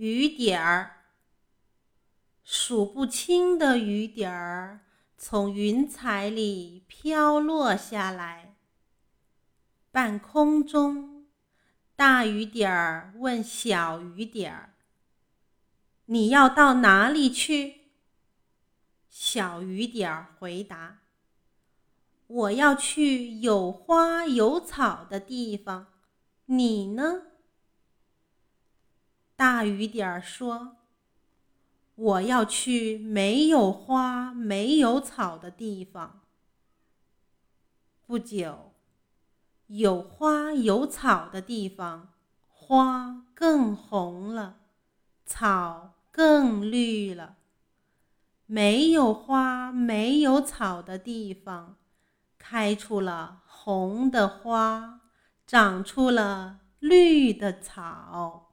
雨点儿，数不清的雨点儿从云彩里飘落下来。半空中，大雨点儿问小雨点儿：“你要到哪里去？”小雨点儿回答。我要去有花有草的地方，你呢？大雨点儿说：“我要去没有花没有草的地方。”不久，有花有草的地方，花更红了，草更绿了；没有花没有草的地方。开出了红的花，长出了绿的草。